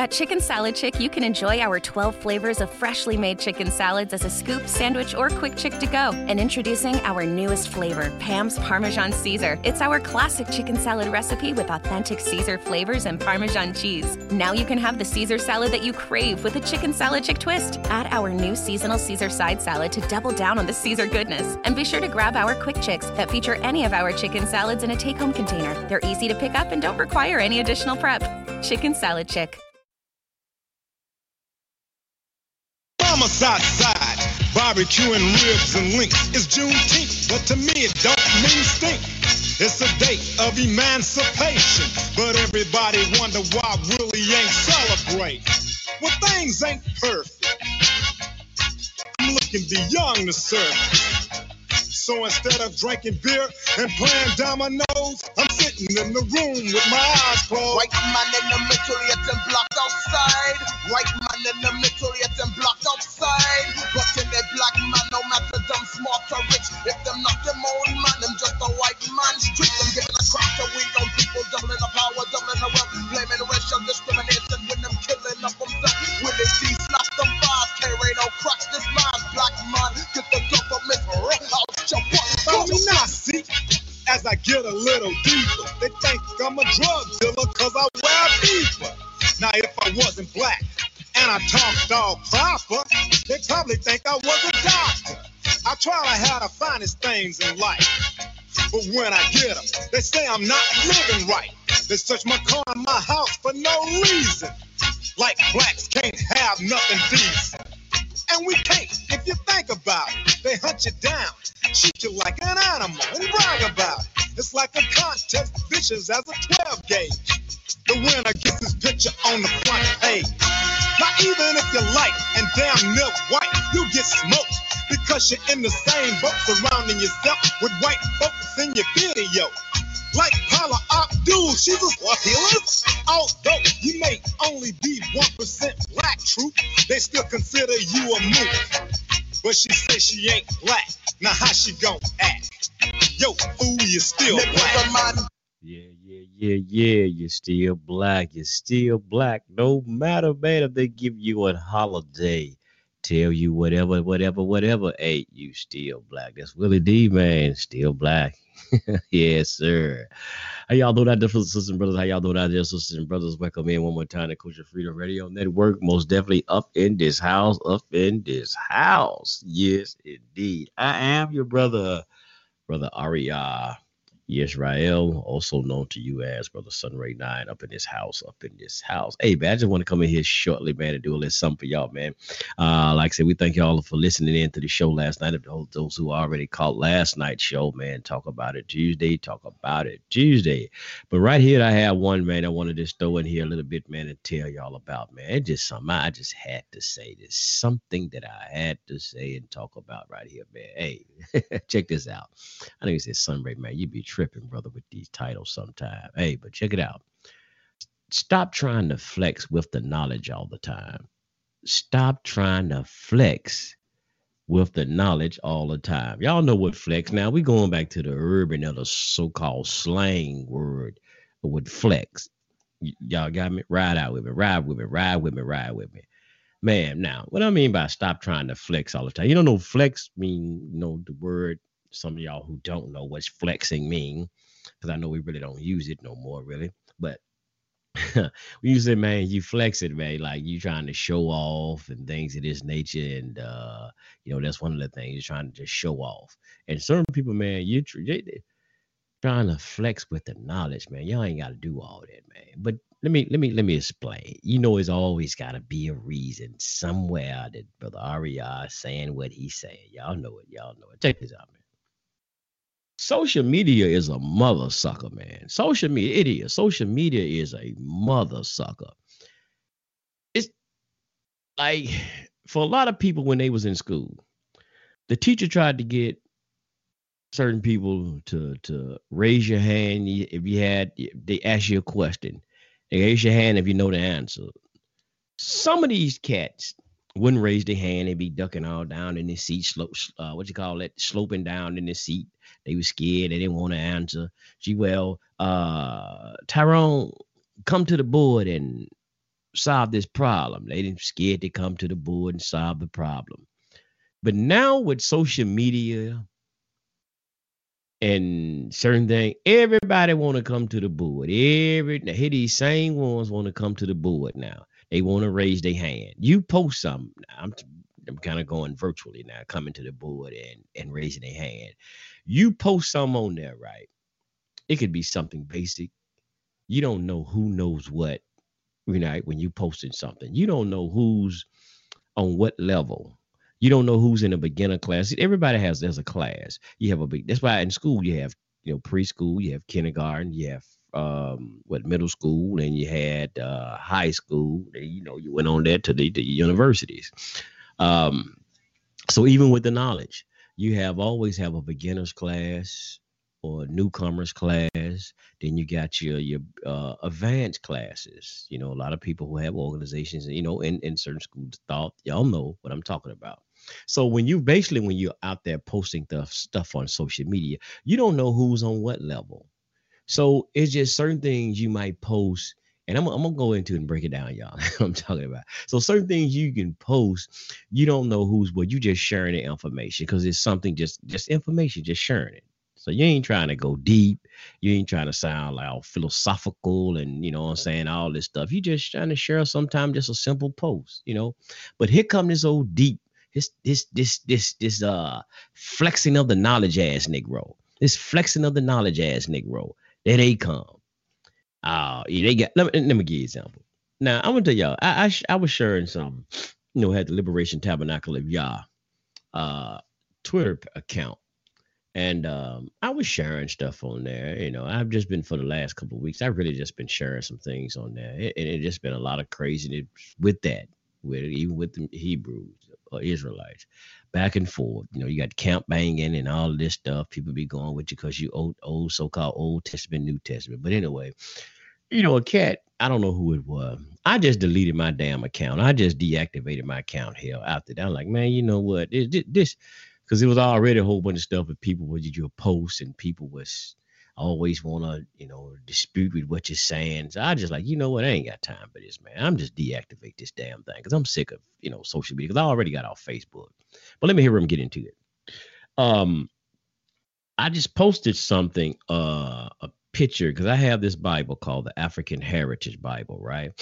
At Chicken Salad Chick, you can enjoy our 12 flavors of freshly made chicken salads as a scoop, sandwich, or quick chick to go. And introducing our newest flavor, Pam's Parmesan Caesar. It's our classic chicken salad recipe with authentic Caesar flavors and Parmesan cheese. Now you can have the Caesar salad that you crave with a Chicken Salad Chick twist. Add our new seasonal Caesar side salad to double down on the Caesar goodness. And be sure to grab our quick chicks that feature any of our chicken salads in a take home container. They're easy to pick up and don't require any additional prep. Chicken Salad Chick. Mama's outside, barbecuing ribs and links. It's Juneteenth, but to me it don't mean stink. It's a date of emancipation, but everybody wonder why Willie ain't celebrate. Well, things ain't perfect. I'm looking beyond the surface. So instead of drinking beer and playing dominoes, I'm sitting in the room with my eyes closed. White man in the middle, yet them blocked outside. White man in the middle, yet them blocked outside. But in the black man, no matter them smart or rich, if them not them own man, them just a white man street. Them giving a crap to we people, doubling the power, talked all proper, they probably think I was a doctor. I try to have the finest things in life. But when I get them, they say I'm not living right. They search my car and my house for no reason. Like blacks can't have nothing decent. And we can't, if you think about it. They hunt you down, treat you like an animal, and brag about it. It's like a contest, vicious as a 12 gauge. The winner gets his picture on the front page. Now, even if you're light and damn near white, you get smoked because you're in the same boat surrounding yourself with white folks in your video. Like Paula Abdul, she's a Swahili. Although you may only be 1% black, truth, they still consider you a mook. But she says she ain't black. Now how she gon' act? Yo, fool, you still black. Yeah, yeah, yeah, yeah. You're still black. You're still black. No matter, man, if they give you a holiday, tell you whatever, whatever, whatever. Hey, you still black. That's Willie D, man. Still black. yes, sir. How y'all doing out there, sisters and brothers? How y'all doing out there, sisters and brothers? Welcome in one more time to Culture Freedom Radio Network. Most definitely up in this house, up in this house. Yes, indeed. I am your brother, brother Aria. Yisrael, also known to you as Brother Sunray Nine, up in this house, up in this house. Hey, man, I just want to come in here shortly, man, and do a little something for y'all, man. Uh, like I said, we thank y'all for listening in to the show last night. Of those who already caught last night's show, man, talk about it Tuesday, talk about it Tuesday. But right here, I have one, man, I want to just throw in here a little bit, man, and tell y'all about, man. It's just something I just had to say. There's something that I had to say and talk about right here, man. Hey, check this out. I know you said Sunray, man, You'd be tripping, brother, with these titles sometime. Hey, but check it out. Stop trying to flex with the knowledge all the time. Stop trying to flex with the knowledge all the time. Y'all know what flex. Now we going back to the urban or the so-called slang word with flex. Y- y'all got me? Ride out with me, ride with me, ride with me, ride with me. Man, now what I mean by stop trying to flex all the time. You don't know flex mean, you know, the word some of y'all who don't know what's flexing mean, because I know we really don't use it no more, really. But when you say, man, you flex it, man, like you trying to show off and things of this nature, and uh, you know that's one of the things you're trying to just show off. And certain people, man, you tr- trying to flex with the knowledge, man. Y'all ain't got to do all that, man. But let me let me let me explain. You know, it's always got to be a reason somewhere that Brother Aria is saying what he's saying. Y'all know it. Y'all know it. Check this out, man. Social media is a mother sucker, man. Social media, it is. Social media is a mother sucker. It's like for a lot of people when they was in school, the teacher tried to get certain people to to raise your hand if you had if they ask you a question. They raise your hand if you know the answer. Some of these cats wouldn't raise their hand. They'd be ducking all down in their seat, slope, uh, what you call it, sloping down in their seat. They were scared. They didn't want to answer. Gee, well, uh, Tyrone, come to the board and solve this problem. They didn't scared to come to the board and solve the problem. But now with social media and certain thing, everybody want to come to the board. Every here these same ones want to come to the board now. They want to raise their hand. You post something. I'm I'm kind of going virtually now, coming to the board and and raising their hand. You post some on there, right? It could be something basic. You don't know who knows what, you know, when you posting something. You don't know who's on what level. You don't know who's in a beginner class. Everybody has there's a class. You have a big. That's why in school you have you know preschool, you have kindergarten, you have um what middle school, and you had uh, high school. And, you know you went on there to the, the universities. Um, so even with the knowledge, you have always have a beginners class or newcomers class. Then you got your your uh, advanced classes. You know, a lot of people who have organizations, you know, in, in certain schools thought y'all know what I'm talking about. So when you basically when you're out there posting the stuff on social media, you don't know who's on what level. So it's just certain things you might post, and I'm, I'm gonna go into it and break it down, y'all. I'm talking about. So certain things you can post, you don't know who's what. You just sharing the information because it's something just just information, just sharing it. So you ain't trying to go deep. You ain't trying to sound like all philosophical and you know what I'm saying, all this stuff. You just trying to share sometimes just a simple post, you know. But here come this old deep this this this this this uh flexing of the knowledge ass Negro. This flexing of the knowledge ass Negro. There they come. Uh they got let me, let me give you an example. Now I'm gonna tell y'all, I I, I was sharing some, you know, had the Liberation Tabernacle of Yah uh Twitter account. And um, I was sharing stuff on there. You know, I've just been for the last couple of weeks. I've really just been sharing some things on there, and it, it just been a lot of craziness with that, with even with the Hebrews or uh, Israelites, back and forth. You know, you got camp banging and all this stuff. People be going with you because you old, old so-called Old Testament, New Testament. But anyway, you know, a cat. I don't know who it was. I just deleted my damn account. I just deactivated my account. Hell, after that, I'm like, man, you know what? This, because it was already a whole bunch of stuff with people would you post and people was always want to, you know, dispute with what you're saying. So I just like, you know what? I ain't got time for this, man. I'm just deactivate this damn thing because I'm sick of, you know, social media because I already got off Facebook. But let me hear him get into it. Um, I just posted something, uh, a picture because I have this Bible called the African Heritage Bible, right?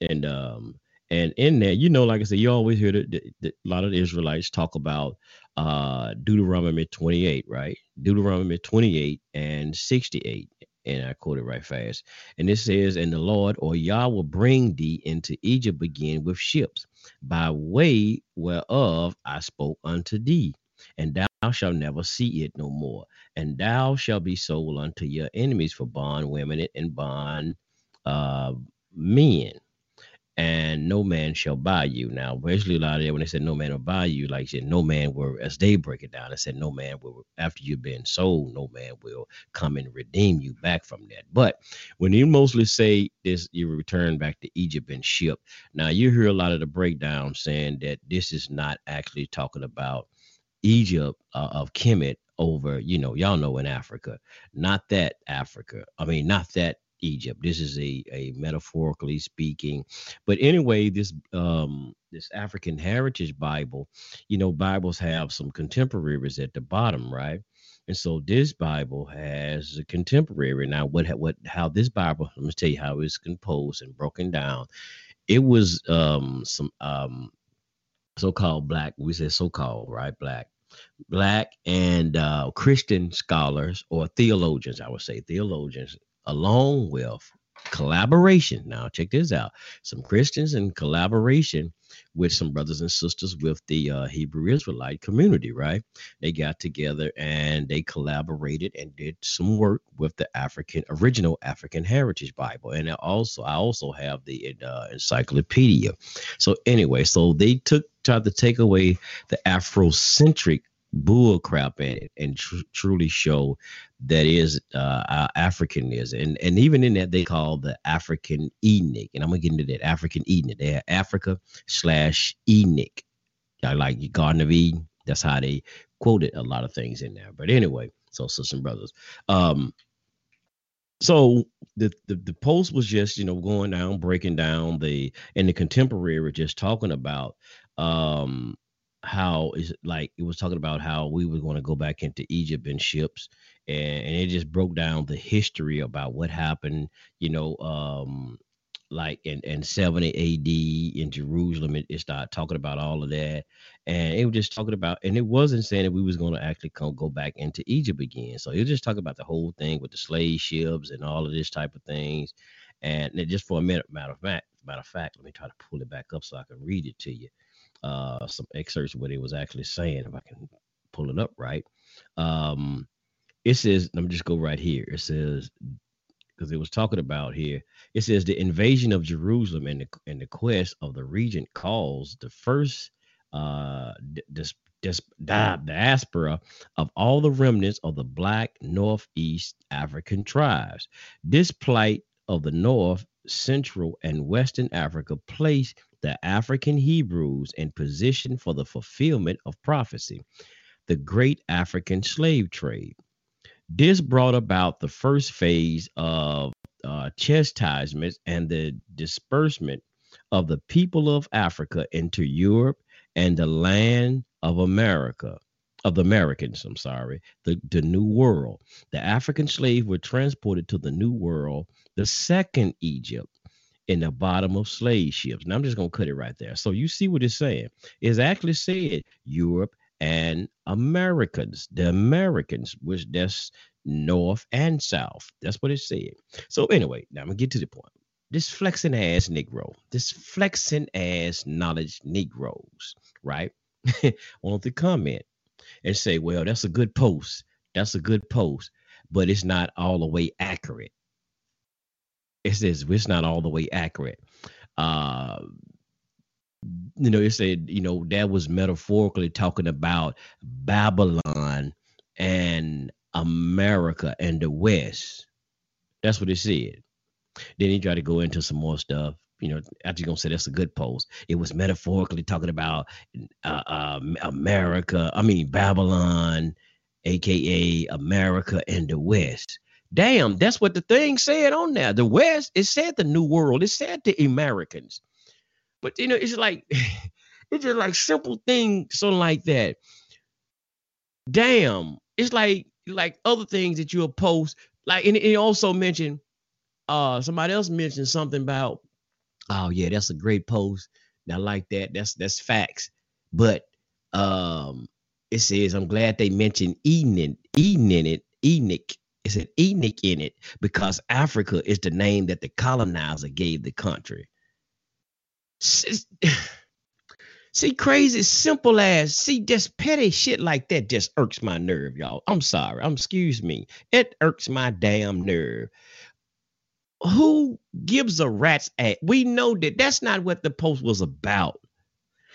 And um, and in there, you know, like I said, you always hear that a lot of the Israelites talk about uh, Deuteronomy 28, right? Deuteronomy 28 and 68. And I quote it right fast. And it says, And the Lord or Yah will bring thee into Egypt again with ships, by way whereof I spoke unto thee. And thou shalt never see it no more. And thou shalt be sold unto your enemies for bond women and bond uh, men and no man shall buy you. Now, basically, a lot of that when they said no man will buy you, like said, no man will, as they break it down, they said no man will, after you've been sold, no man will come and redeem you back from that. But when you mostly say this, you return back to Egypt and ship. Now, you hear a lot of the breakdown saying that this is not actually talking about Egypt uh, of Kemet over, you know, y'all know in Africa, not that Africa. I mean, not that Egypt. This is a, a metaphorically speaking. But anyway, this um this African Heritage Bible, you know, Bibles have some contemporaries at the bottom, right? And so this Bible has a contemporary. Now, what what how this Bible? Let me tell you how it's composed and broken down. It was um some um so-called black. We say so-called right black black and uh, Christian scholars or theologians, I would say theologians along with collaboration. Now, check this out some Christians in collaboration with some brothers and sisters with the uh, Hebrew Israelite community, right? They got together and they collaborated and did some work with the African original African Heritage Bible. And also, I also have the uh, encyclopedia. So, anyway, so they took tried to take away the Afrocentric bull crap at it and tr- truly show that is uh, African is and and even in that they call the African Edenic. And I'm gonna get into that African Edenic. They have Africa slash Edenic. Like Garden of Eden. That's how they quoted a lot of things in there. But anyway so sisters and brothers um so the, the the post was just you know going down breaking down the and the contemporary just talking about um how is it like it was talking about how we were going to go back into egypt in ships and, and it just broke down the history about what happened you know um like in, in 70 AD in Jerusalem, it, it started talking about all of that. And it was just talking about, and it wasn't saying that we was going to actually come go back into Egypt again. So it was just talking about the whole thing with the slave ships and all of this type of things. And just for a minute, matter of fact, matter of fact, let me try to pull it back up so I can read it to you. Uh, some excerpts what it was actually saying, if I can pull it up right. Um, it says, let me just go right here. It says, because it was talking about here. It says the invasion of Jerusalem and the and the quest of the regent caused the first uh dis, dis, diaspora of all the remnants of the black northeast African tribes. This plight of the north, central, and western Africa placed the African Hebrews in position for the fulfillment of prophecy, the great African slave trade. This brought about the first phase of uh, chastisement and the disbursement of the people of Africa into Europe and the land of America, of the Americans, I'm sorry, the, the New World. The African slaves were transported to the New World, the second Egypt, in the bottom of slave ships. Now I'm just going to cut it right there. So you see what it's saying. It's actually said Europe and Americans, the Americans, which that's North and South. That's what it said. So anyway, now I'm gonna get to the point. This flexing ass Negro, this flexing ass knowledge Negroes, right? want to comment and say, well, that's a good post. That's a good post, but it's not all the way accurate. It says it's not all the way accurate. Uh, you know, it said, you know, that was metaphorically talking about Babylon and America and the West. That's what it said. Then he tried to go into some more stuff. You know, after you're gonna say that's a good post, it was metaphorically talking about uh, uh, America. I mean Babylon, aka America and the West. Damn, that's what the thing said on there. The West, it said the New World, it said the Americans. But you know, it's like it's just like simple things, something like that. Damn, it's like like other things that you'll post. Like and he also mentioned uh somebody else mentioned something about oh yeah, that's a great post. I like that. That's that's facts. But um it says I'm glad they mentioned in, Eden in it, Enoch. It an Enoch in it because Africa is the name that the colonizer gave the country. See, crazy, simple as, see, just petty shit like that just irks my nerve, y'all. I'm sorry. I'm excuse me. It irks my damn nerve. Who gives a rat's ass? We know that that's not what the post was about.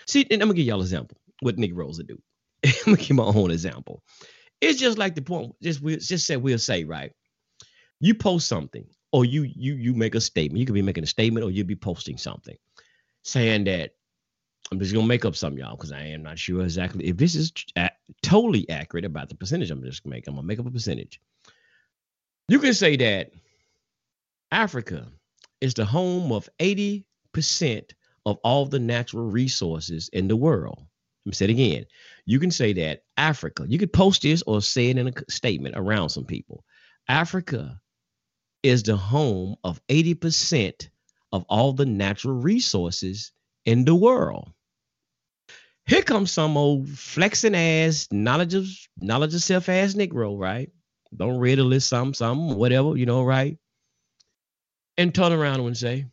See, and I'm gonna give y'all an example what Nick Rosa do. I'm gonna give my own example. It's just like the point. Just we just say we'll say right. You post something, or you you you make a statement. You could be making a statement, or you'll be posting something saying that I'm just gonna make up some y'all because I am not sure exactly if this is totally accurate about the percentage. I'm just gonna make. I'm gonna make up a percentage. You can say that Africa is the home of 80% of all the natural resources in the world. Let me say it again. You can say that Africa, you could post this or say it in a statement around some people. Africa is the home of 80% of all the natural resources in the world. Here comes some old flexing ass, knowledge of knowledge of self ass Negro, right? Don't read a list, some, some, whatever, you know, right? And turn around and say,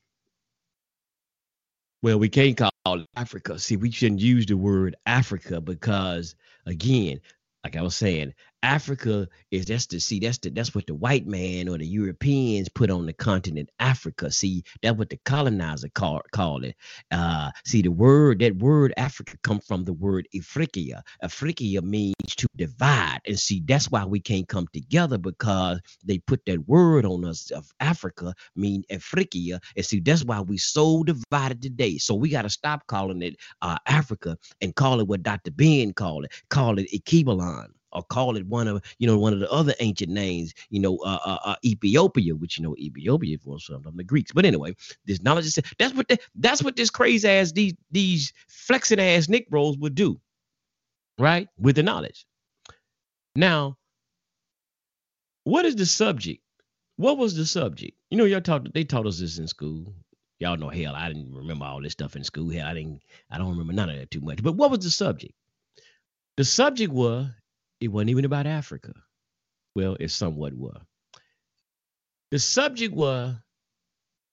well, we can't call Africa. See, we shouldn't use the word Africa because, again, like I was saying, Africa is that's the see that's the that's what the white man or the Europeans put on the continent Africa. See, that's what the colonizer call call it. Uh, see, the word that word Africa come from the word Afrikia. Afrikia means to divide, and see that's why we can't come together because they put that word on us of Africa mean Afrikia, and see that's why we so divided today. So we got to stop calling it uh, Africa and call it what Dr. Ben called it. Call it Alkebulan or call it one of you know one of the other ancient names, you know, uh, uh, uh Ethiopia, which you know Ethiopia was from the Greeks. But anyway, this knowledge is that's what that's what this crazy ass these these flexing ass Negroes would do, right? With the knowledge. Now, what is the subject? What was the subject? You know, y'all taught they taught us this in school. Y'all know hell, I didn't remember all this stuff in school. Hell, I didn't I don't remember none of that too much. But what was the subject? The subject was it wasn't even about Africa. Well, it somewhat was. The subject was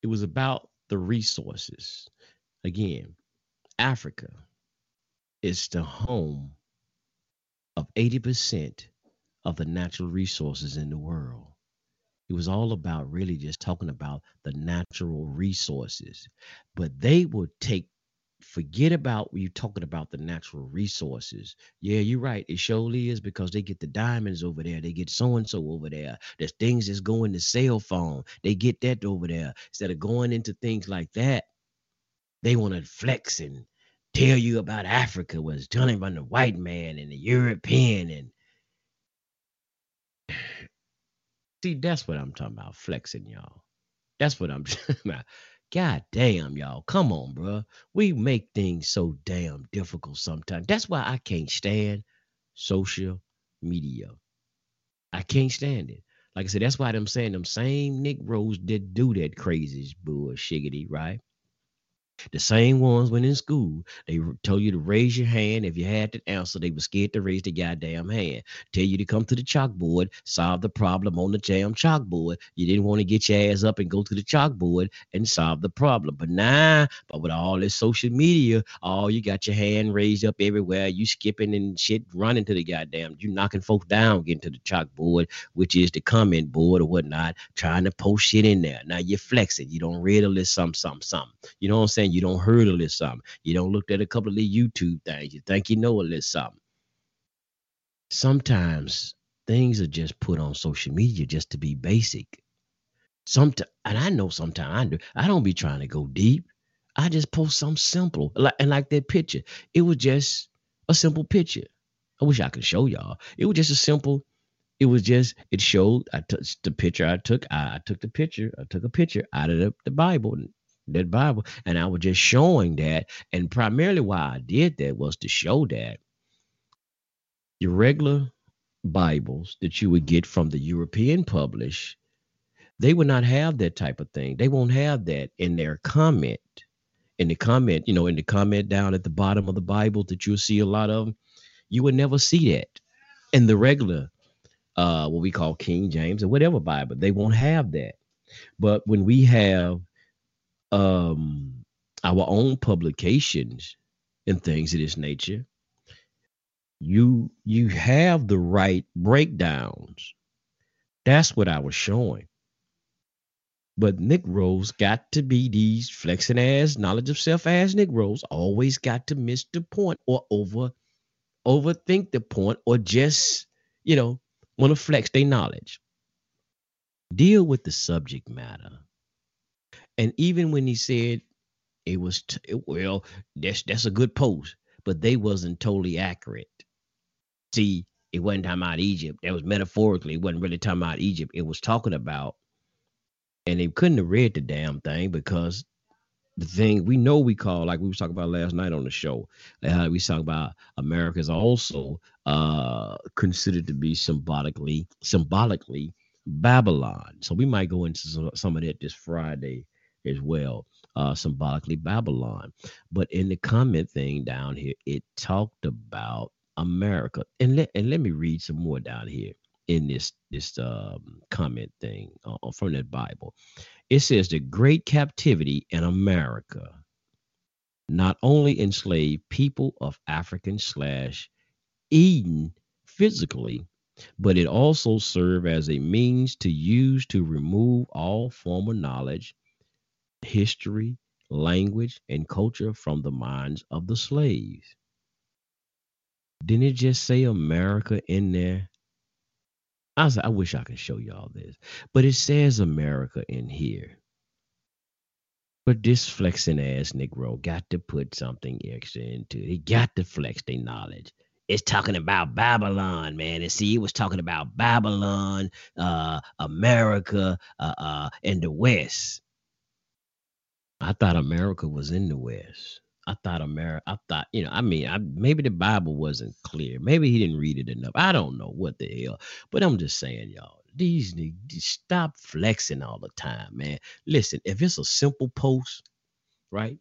it was about the resources. Again, Africa is the home of 80% of the natural resources in the world. It was all about really just talking about the natural resources. But they would take, forget about you talking about the natural resources. Yeah, you're right. It surely is because they get the diamonds over there. They get so and so over there. There's things that's going to cell phone. They get that over there. Instead of going into things like that, they want to flex and tell you about Africa was telling about the white man and the European and See, that's what I'm talking about, flexing, y'all. That's what I'm talking about. God damn, y'all. Come on, bro. We make things so damn difficult sometimes. That's why I can't stand social media. I can't stand it. Like I said, that's why I'm saying them same Negroes that do that crazy bullshiggity, right? The same ones when in school, they told you to raise your hand. If you had the answer, they were scared to raise the goddamn hand. Tell you to come to the chalkboard, solve the problem on the damn chalkboard. You didn't want to get your ass up and go to the chalkboard and solve the problem. But nah, but with all this social media, oh, you got your hand raised up everywhere. You skipping and shit, running to the goddamn. You knocking folks down, getting to the chalkboard, which is the comment board or whatnot, trying to post shit in there. Now you're flexing. You don't a list, some, some, some. You know what I'm saying? You don't heard a little something. You don't looked at a couple of the YouTube things. You think you know a little something. Sometimes things are just put on social media just to be basic. Sometimes, and I know sometimes I do. I don't be trying to go deep. I just post something simple, like and like that picture. It was just a simple picture. I wish I could show y'all. It was just a simple. It was just it showed. I took the picture. I took. I, I took the picture. I took a picture out of the, the Bible that Bible. And I was just showing that. And primarily why I did that was to show that your regular Bibles that you would get from the European publish, they would not have that type of thing. They won't have that in their comment. In the comment, you know, in the comment down at the bottom of the Bible that you'll see a lot of, you would never see that. In the regular, uh, what we call King James or whatever Bible, they won't have that. But when we have um, our own publications and things of this nature, you you have the right breakdowns. That's what I was showing. But Negroes got to be these flexing ass, knowledge of self ass Negroes, always got to miss the point or over overthink the point or just, you know, want to flex their knowledge. Deal with the subject matter. And even when he said it was t- well, that's that's a good post, but they wasn't totally accurate. See, it wasn't talking about Egypt. That was metaphorically. It wasn't really talking about Egypt. It was talking about, and they couldn't have read the damn thing because the thing we know we call like we was talking about last night on the show uh, we talk about america is also uh considered to be symbolically symbolically babylon so we might go into some, some of that this friday as well, uh, symbolically Babylon. But in the comment thing down here, it talked about America. And let and let me read some more down here in this this um, comment thing uh, from that Bible. It says the great captivity in America not only enslaved people of African slash Eden physically, but it also served as a means to use to remove all former knowledge history, language, and culture from the minds of the slaves. Didn't it just say America in there? I was, I wish I could show y'all this, but it says America in here. But this flexing ass Negro got to put something extra into it. He got to flex their knowledge. it's talking about Babylon, man. And see, it was talking about Babylon, uh, America, uh, uh, and the West. I thought America was in the West. I thought America. I thought, you know, I mean, I, maybe the Bible wasn't clear. Maybe he didn't read it enough. I don't know what the hell. But I'm just saying, y'all, these niggas stop flexing all the time, man. Listen, if it's a simple post, right?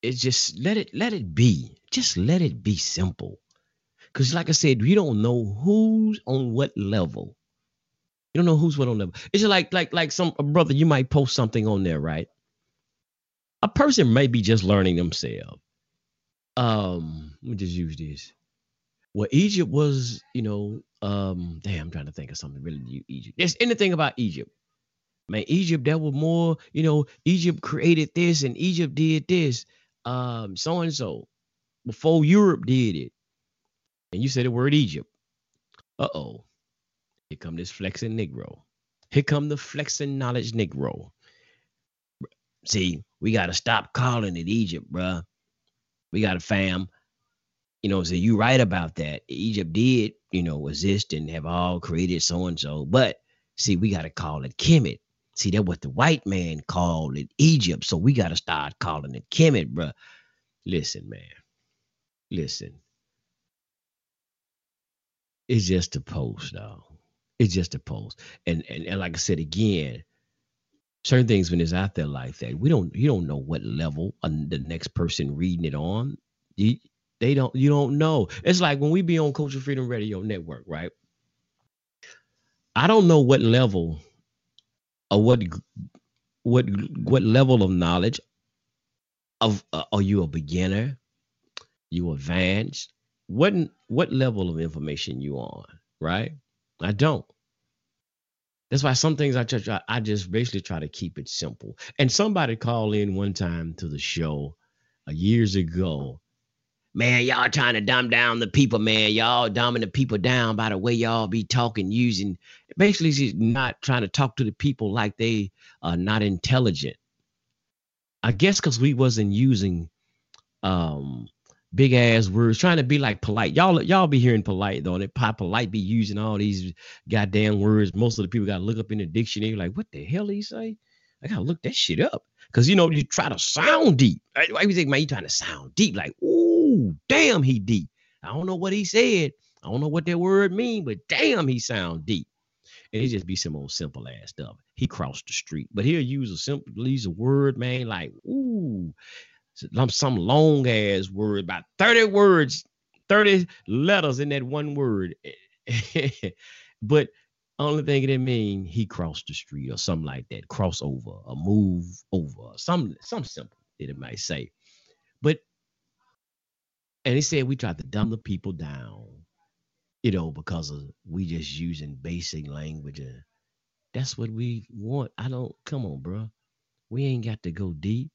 It's just let it let it be. Just let it be simple. Cause like I said, you don't know who's on what level. You don't know who's what on level. It's just like like like some brother, you might post something on there, right? A person may be just learning themselves. Um, let me just use this. Well, Egypt was, you know, um, damn, I'm trying to think of something really new. Egypt. There's anything about Egypt. Man, Egypt, that was more, you know, Egypt created this and Egypt did this. Um, so and so before Europe did it. And you said the word Egypt. Uh-oh. Here come this flexing Negro. Here come the flexing knowledge Negro. See, we gotta stop calling it Egypt, bruh. We gotta fam. You know, so you right about that. Egypt did, you know, exist and have all created so and so. But see, we gotta call it Kemet. See, that what the white man called it Egypt. So we gotta start calling it Kemet, bruh. Listen, man. Listen. It's just a post, dog. It's just a post. And, and and like I said again, certain things when it's out there like that, we don't you don't know what level the next person reading it on. You, they don't you don't know. It's like when we be on Culture Freedom Radio Network, right? I don't know what level or what what what level of knowledge of uh, are you a beginner? You advanced? What what level of information you on, right? I don't. That's why some things I try, I just basically try to keep it simple. And somebody called in one time to the show uh, years ago. Man, y'all trying to dumb down the people, man. Y'all dumbing the people down by the way y'all be talking, using basically just not trying to talk to the people like they are not intelligent. I guess because we wasn't using um big ass words, trying to be like Polight. Y'all, y'all be hearing Polight though, and it pop Polight be using all these goddamn words. Most of the people gotta look up in the dictionary, like, what the hell he say? I gotta look that shit up. Cause you know, you try to sound deep. Why you think, man, you trying to sound deep? Like, ooh, damn, he deep. I don't know what he said. I don't know what that word mean, but damn, he sound deep. And it just be some old simple ass stuff. He crossed the street, but he'll use a simple, use a word, man, like, ooh, some long ass word, about 30 words, 30 letters in that one word. but only thing it mean he crossed the street or something like that, cross over or move over, some some simple that it might say. But and he said we tried to dumb the people down, you know, because of we just using basic language. And that's what we want. I don't come on, bro. We ain't got to go deep.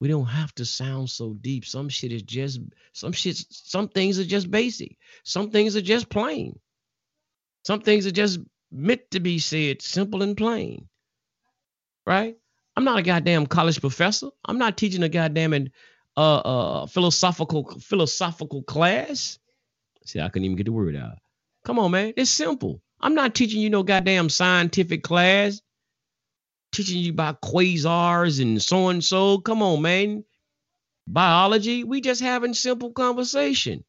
We don't have to sound so deep. Some shit is just some shit. Some things are just basic. Some things are just plain. Some things are just meant to be said simple and plain. Right? I'm not a goddamn college professor. I'm not teaching a goddamn uh, uh philosophical philosophical class. See, I couldn't even get the word out. Come on, man. It's simple. I'm not teaching you no goddamn scientific class teaching you about quasars and so and so. Come on, man. Biology, we just having simple conversation.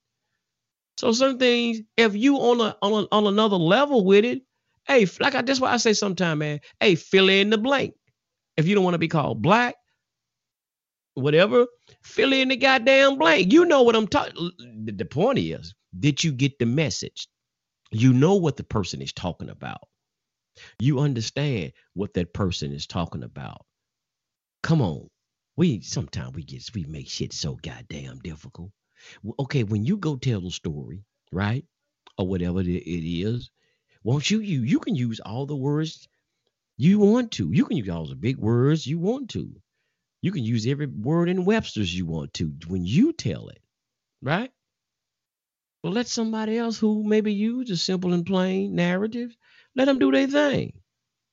So some things, if you on a on a, on another level with it, hey, like I, that's why I say sometimes, man. Hey, fill in the blank. If you don't want to be called black, whatever, fill in the goddamn blank. You know what I'm talking. The point is, did you get the message? You know what the person is talking about. You understand what that person is talking about. Come on. We sometimes we get we make shit so goddamn difficult. Okay, when you go tell the story, right? Or whatever it is, won't you you you can use all the words you want to. You can use all the big words you want to. You can use every word in Webster's you want to when you tell it, right? Well, let somebody else who maybe use a simple and plain narrative let them do their thing.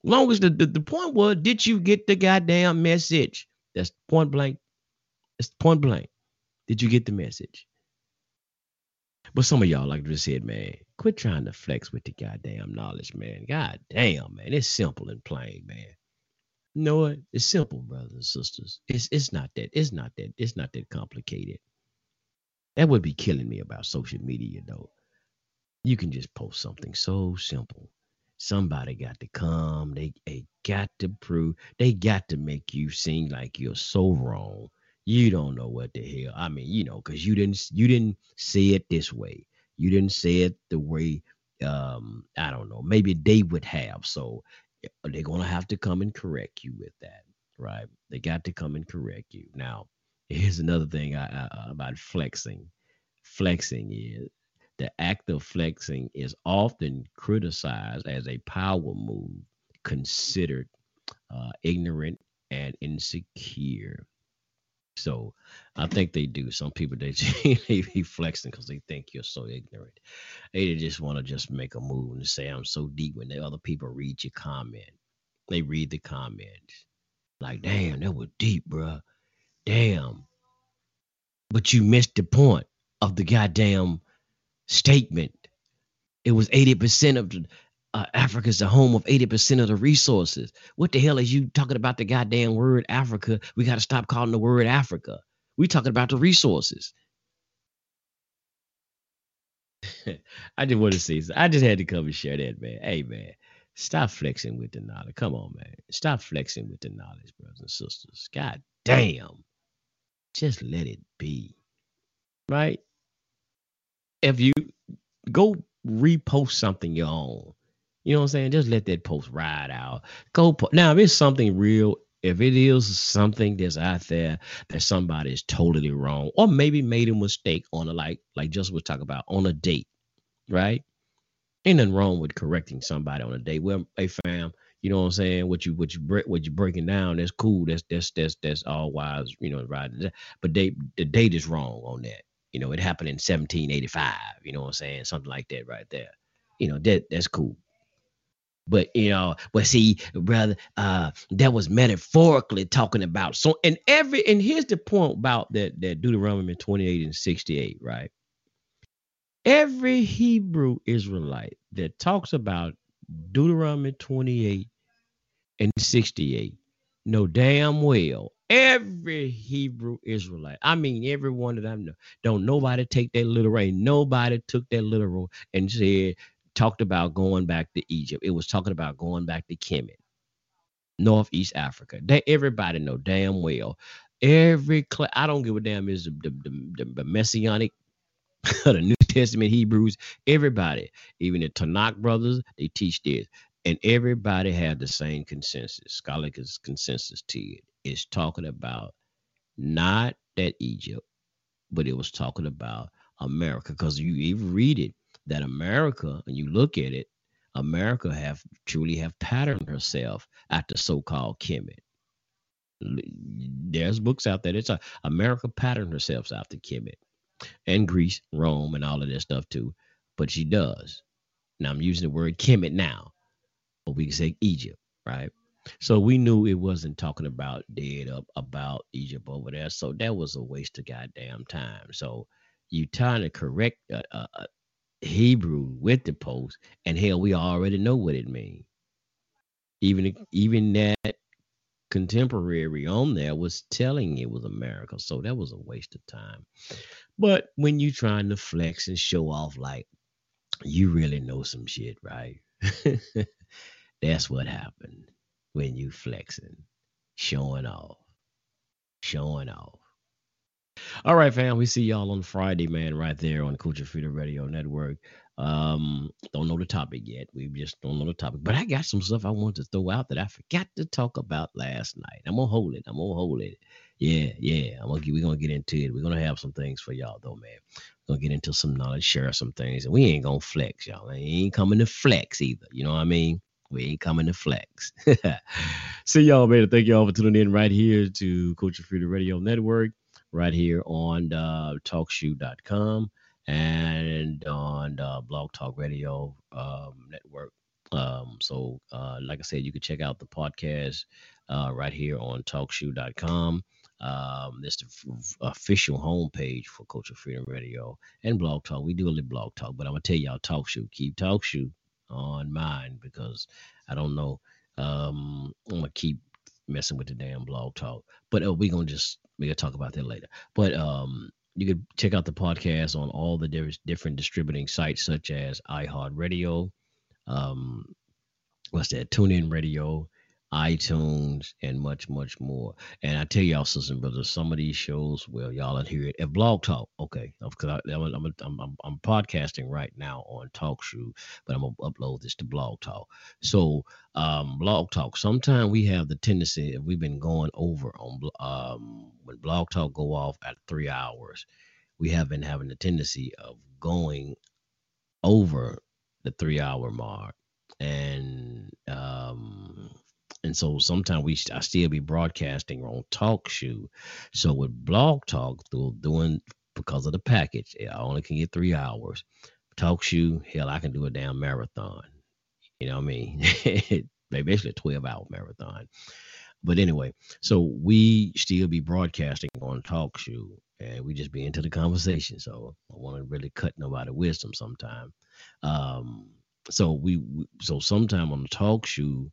Long as the, the, the point was, did you get the goddamn message? That's point blank. That's point blank. Did you get the message? But some of y'all, like I just said, man, quit trying to flex with the goddamn knowledge, man. God damn, man. It's simple and plain, man. You know what? It's simple, brothers and sisters. It's it's not that, it's not that, it's not that complicated. That would be killing me about social media, though. You can just post something so simple. Somebody got to come. They, they got to prove. They got to make you seem like you're so wrong. You don't know what the hell. I mean, you know, because you didn't you didn't say it this way. You didn't say it the way um I don't know. Maybe they would have. So eh, they're gonna have to come and correct you with that, right? They got to come and correct you. Now, here's another thing I, I, about flexing. Flexing is the act of flexing is often criticized as a power move, considered uh, ignorant and insecure. So I think they do. Some people they they be flexing because they think you're so ignorant. They just want to just make a move and say I'm so deep when the other people read your comment. They read the comments. Like, damn, that was deep, bro. Damn. But you missed the point of the goddamn statement. It was 80% of the uh, Africa's the home of 80% of the resources. What the hell is you talking about the goddamn word Africa? We got to stop calling the word Africa. We talking about the resources. I just want to say, I just had to come and share that, man. Hey, man, stop flexing with the knowledge. Come on, man. Stop flexing with the knowledge, brothers and sisters. God damn. Just let it be. Right? If you go repost something your own, you know what I'm saying? Just let that post ride out. Go po- now. If it's something real, if it is something that's out there that somebody is totally wrong, or maybe made a mistake on a like like just was talking about on a date, right? Ain't nothing wrong with correcting somebody on a date. Well, hey fam, you know what I'm saying? What you what you what you breaking down? That's cool. That's that's that's that's all wise. You know, right? But they the date is wrong on that. You know, it happened in 1785. You know what I'm saying? Something like that right there. You know that that's cool. But you know, but see, brother, uh, that was metaphorically talking about so and every and here's the point about that that Deuteronomy 28 and 68, right? Every Hebrew Israelite that talks about Deuteronomy 28 and 68 know damn well every Hebrew Israelite. I mean, every one of them don't nobody take that literal. Nobody took that literal and said talked about going back to Egypt. It was talking about going back to Kemet, Northeast Africa. They everybody know damn well. Every cl- I don't give a damn is the, the, the, the messianic the New Testament Hebrews, everybody, even the Tanakh brothers, they teach this. And everybody had the same consensus. Scholarly consensus to it. It's talking about not that Egypt, but it was talking about America. Because you even read it, that America, and you look at it, America have truly have patterned herself after so-called Kemet. There's books out there. It's a America patterned herself after Kemet and Greece, Rome, and all of that stuff too. But she does. Now I'm using the word Kemet now, but we can say Egypt, right? So we knew it wasn't talking about dead up about Egypt over there. So that was a waste of goddamn time. So you trying to correct a, Hebrew with the post, and hell, we already know what it means. Even even that contemporary on there was telling it was America, so that was a waste of time. But when you trying to flex and show off like you really know some shit, right? That's what happened when you flexing, showing off, showing off. All right, fam. We see y'all on Friday, man, right there on Culture Freedom Radio Network. Um, don't know the topic yet. We just don't know the topic. But I got some stuff I want to throw out that I forgot to talk about last night. I'm gonna hold it. I'm gonna hold it. Yeah, yeah. I'm gonna get, we're gonna get into it. We're gonna have some things for y'all though, man. We're gonna get into some knowledge, share some things, and we ain't gonna flex, y'all. Ain't coming to flex either. You know what I mean? We ain't coming to flex. See y'all, man. Thank y'all for tuning in right here to Culture Freedom Radio Network right here on uh, talkshoe.com and on uh, Blog Talk Radio um, Network. Um, so, uh, like I said, you can check out the podcast uh, right here on talkshoe.com. Um, that's the f- official homepage for Culture Freedom Radio and Blog Talk. We do a little blog talk, but I'm gonna tell y'all TalkShoe. Keep TalkShoe on mine because I don't know. Um, I'm gonna keep messing with the damn blog talk, but uh, we gonna just we gonna talk about that later. But um, you could check out the podcast on all the different different distributing sites such as iHeartRadio, um, what's that? TuneIn Radio, iTunes, and much, much more. And I tell y'all, sisters and brothers, some of these shows, well, y'all hear it at Blog Talk. Okay, because I'm, I'm, I'm, I'm, podcasting right now on TalkShoe, but I'm gonna upload this to Blog Talk. So, um, Blog Talk. Sometimes we have the tendency, if we've been going over on um, when Blog Talk go off at three hours, we have been having the tendency of going over the three hour mark and um and so sometimes we I still be broadcasting on TalkShoe. So with blog talk through doing because of the package, I only can get three hours. TalkShoe, hell, I can do a damn marathon. You know what I mean? Basically a 12 hour marathon. But anyway, so we still be broadcasting on TalkShoe and we just be into the conversation. So I want to really cut nobody wisdom sometime. Um, so we so sometime on the TalkShoe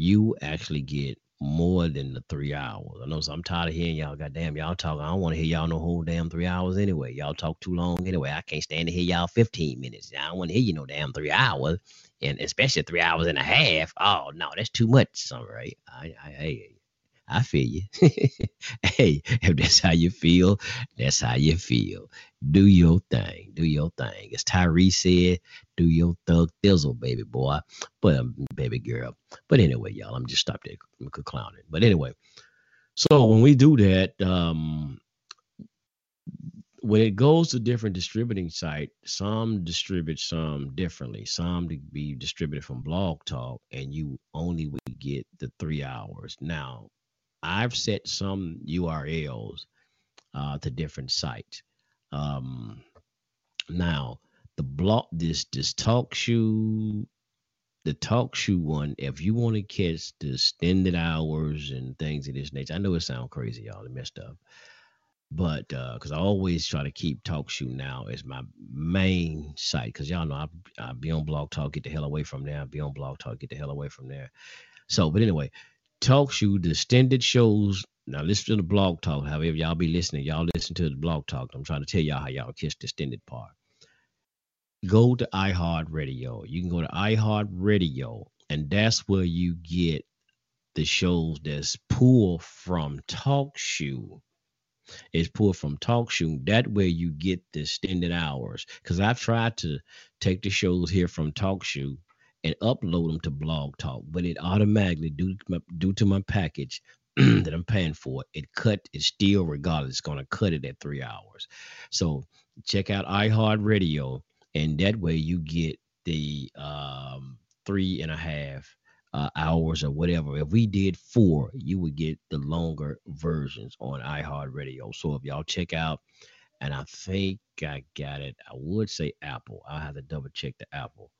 you actually get more than the three hours. I know so I'm tired of hearing y'all. Goddamn, y'all talk. I don't want to hear y'all no whole damn three hours anyway. Y'all talk too long anyway. I can't stand to hear y'all 15 minutes. I don't want to hear you no damn three hours, and especially three hours and a half. Oh no, that's too much. All right, I, I, I I feel you. hey, if that's how you feel, that's how you feel. Do your thing. Do your thing. As Tyree said, do your thug thizzle, baby boy. But um, baby girl. But anyway, y'all, I'm just stopped there I'm clowning. But anyway, so when we do that, um, when it goes to different distributing site, some distribute some differently. Some to be distributed from Blog Talk, and you only would get the three hours. Now, I've set some URLs uh, to different sites. Um, now, the block this this TalkShoe, the TalkShoe one. If you want to catch the extended hours and things of this nature, I know it sounds crazy, y'all. It messed up, but because uh, I always try to keep TalkShoe now as my main site, because y'all know I I be on Blog Talk, get the hell away from there. I be on Blog Talk, get the hell away from there. So, but anyway, TalkShoe, the extended shows. Now listen to the blog talk. However, y'all be listening, y'all listen to the blog talk. I'm trying to tell y'all how y'all catch the extended part. Go to iHeartRadio. You can go to iHeartRadio, and that's where you get the shows that's pulled from TalkShoe. It's pulled from TalkShoe. That way you get the extended hours. Because I've tried to take the shows here from TalkShoe and upload them to Blog Talk, but it automatically due to my, due to my package that I'm paying for, it cut it still regardless. It's gonna cut it at three hours. So check out iHeartRadio, and that way you get the um, three and a half uh, hours or whatever. If we did four, you would get the longer versions on iHeartRadio. So if y'all check out, and I think I got it, I would say Apple. I have to double check the Apple.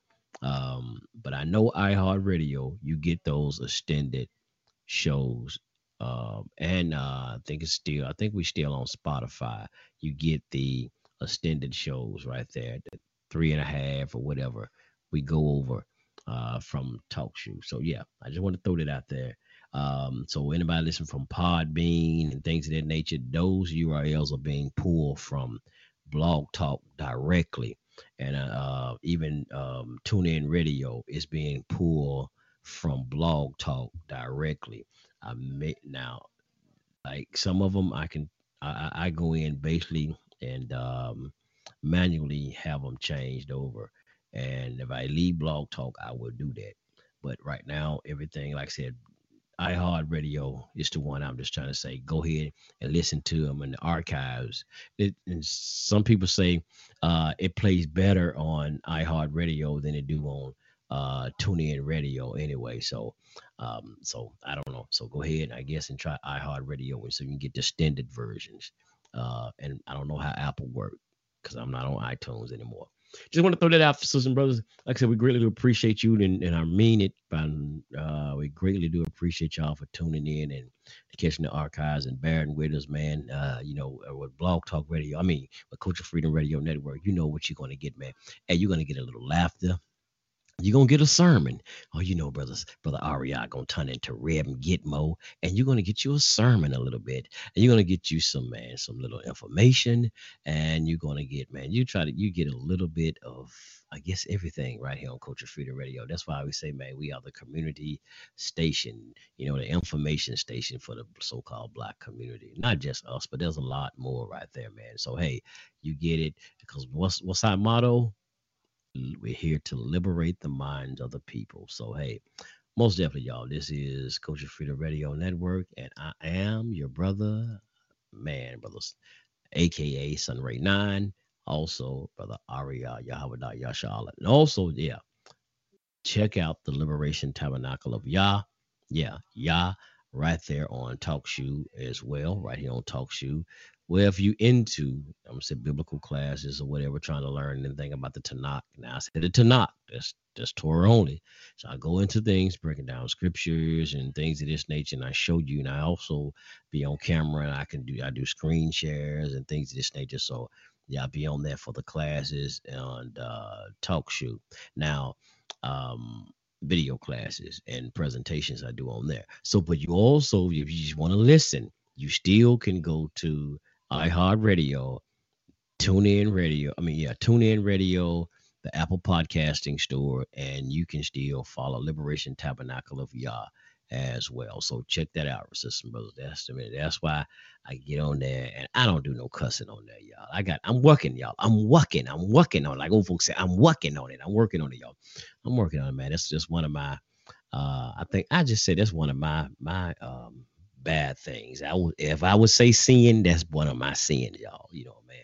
Um, but I know iHeartRadio, you get those extended shows. Um, and uh, I think it's still, I think we're still on Spotify. You get the extended shows right there, the three and a half or whatever we go over uh, from TalkShoe. So yeah, I just want to throw that out there. Um, so anybody listening from Podbean and things of that nature, those URLs are being pulled from Blog Talk directly and uh, even um, TuneIn Radio is being pulled from Blog Talk directly. I may, now, like some of them, I can I, I go in basically and um, manually have them changed over. And if I leave Blog Talk, I will do that. But right now, everything, like I said, iHeartRadio is the one I'm just trying to say. Go ahead and listen to them in the archives. It, and some people say uh, it plays better on iHeartRadio than it do on uh, TuneIn Radio anyway. So, um, so I don't know. So go ahead, I guess, and try iHeartRadio, so you can get the extended versions. Uh, and I don't know how Apple works because I'm not on iTunes anymore. Just want to throw that out sisters and brothers. Like I said, we greatly do appreciate you, and, and I mean it. And uh, we greatly do appreciate y'all for tuning in and catching the archives and bearing with us, man. Uh, you know, uh, with Blog Talk Radio, I mean, with Culture Freedom Radio Network, you know what you're going to get, man. And you're going to get a little laughter you're gonna get a sermon. Oh, you know, brothers, brother Aria gonna turn into Reb and Gitmo, and you're gonna get you a sermon a little bit, and you're gonna get you some man, some little information, and you're gonna get man, you try to you get a little bit of I guess everything right here on Culture Freedom Radio. That's why we say, man, we are the community station, you know, the information station for the so-called black community. Not just us, but there's a lot more right there, man. So hey, you get it because what's what's our motto? We're here to liberate the minds of the people. So, hey, most definitely, y'all, this is Culture Freedom Radio Network, and I am your brother, man, brothers, aka Sunray 9, also brother Aria Yahweh Yashala. And also, yeah, check out the Liberation Tabernacle of Yah. Yeah, Yah, right there on TalkShoe as well, right here on TalkShoe. Well, if you into, I'm gonna say biblical classes or whatever, trying to learn anything about the Tanakh. Now I said the Tanakh, that's that's Torah only. So I go into things, breaking down scriptures and things of this nature, and I show you. And I also be on camera and I can do I do screen shares and things of this nature. So yeah, I'll be on there for the classes and uh TalkShoe. Now, um, video classes and presentations I do on there. So, but you also, if you just want to listen, you still can go to iHeartRadio, TuneIn Radio. I mean, yeah, TuneIn Radio, the Apple Podcasting Store, and you can still follow Liberation Tabernacle of Yah as well. So check that out, Resistance brothers. That's the mean, that's why I get on there and I don't do no cussing on there, y'all. I got I'm working, y'all. I'm working. I'm working on it. Like old folks say, I'm working on it. I'm working on it, y'all. I'm working on it, man. That's just one of my uh I think I just said that's one of my my um bad things. I would if I would say sin, that's one of my sins, y'all. You know, man.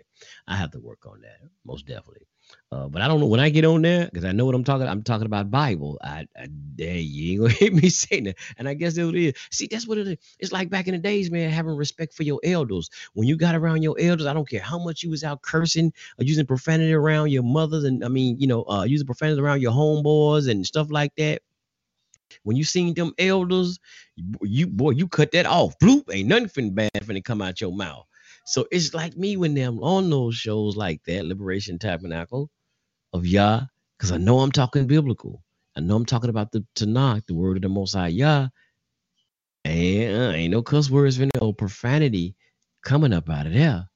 I have to work on that most definitely. Uh, but I don't know when I get on there because I know what I'm talking. I'm talking about Bible. I, I dare you ain't gonna hear me saying that. And I guess that's what it is. See, that's what it is. It's like back in the days, man, having respect for your elders. When you got around your elders, I don't care how much you was out cursing or using profanity around your mothers, and I mean, you know, uh, using profanity around your homeboys and stuff like that. When you seen them elders, you boy, you cut that off. Bloop, ain't nothing finna bad finna come out your mouth. So it's like me when them on those shows like that, Liberation Tabernacle of Yah, because I know I'm talking biblical. I know I'm talking about the Tanakh, the word of the Most High Yah. And uh, ain't no cuss words, no profanity coming up out of there.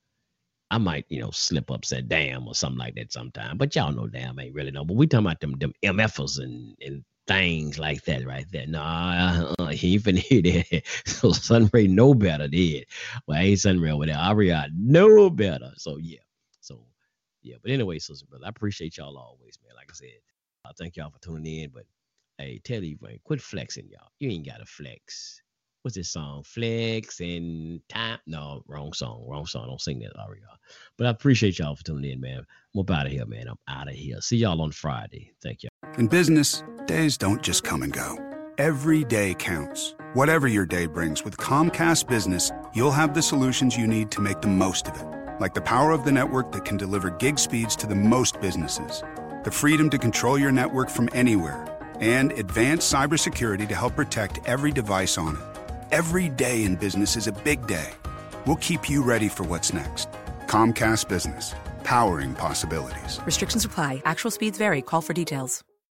I might, you know, slip up, say damn or something like that sometime. But y'all know damn ain't really no. But we talking about them them MFers and, and things like that right there. Nah, uh, he finna hear that. So Sunray know better did. Well, I ain't Sunray over there. Aria know better. So yeah. So yeah. But anyway, sister brother, I appreciate y'all always, man. Like I said, I thank y'all for tuning in. But hey, tell you, man, quit flexing, y'all. You ain't gotta flex. What's this song? Flex and time. No, wrong song. Wrong song. Don't sing that, Aria. But I appreciate y'all for tuning in, man. I'm up out of here, man. I'm out of here. See y'all on Friday. Thank you. In business, days don't just come and go. Every day counts. Whatever your day brings, with Comcast Business, you'll have the solutions you need to make the most of it. Like the power of the network that can deliver gig speeds to the most businesses, the freedom to control your network from anywhere, and advanced cybersecurity to help protect every device on it. Every day in business is a big day. We'll keep you ready for what's next. Comcast Business, powering possibilities. Restrictions apply. Actual speeds vary. Call for details.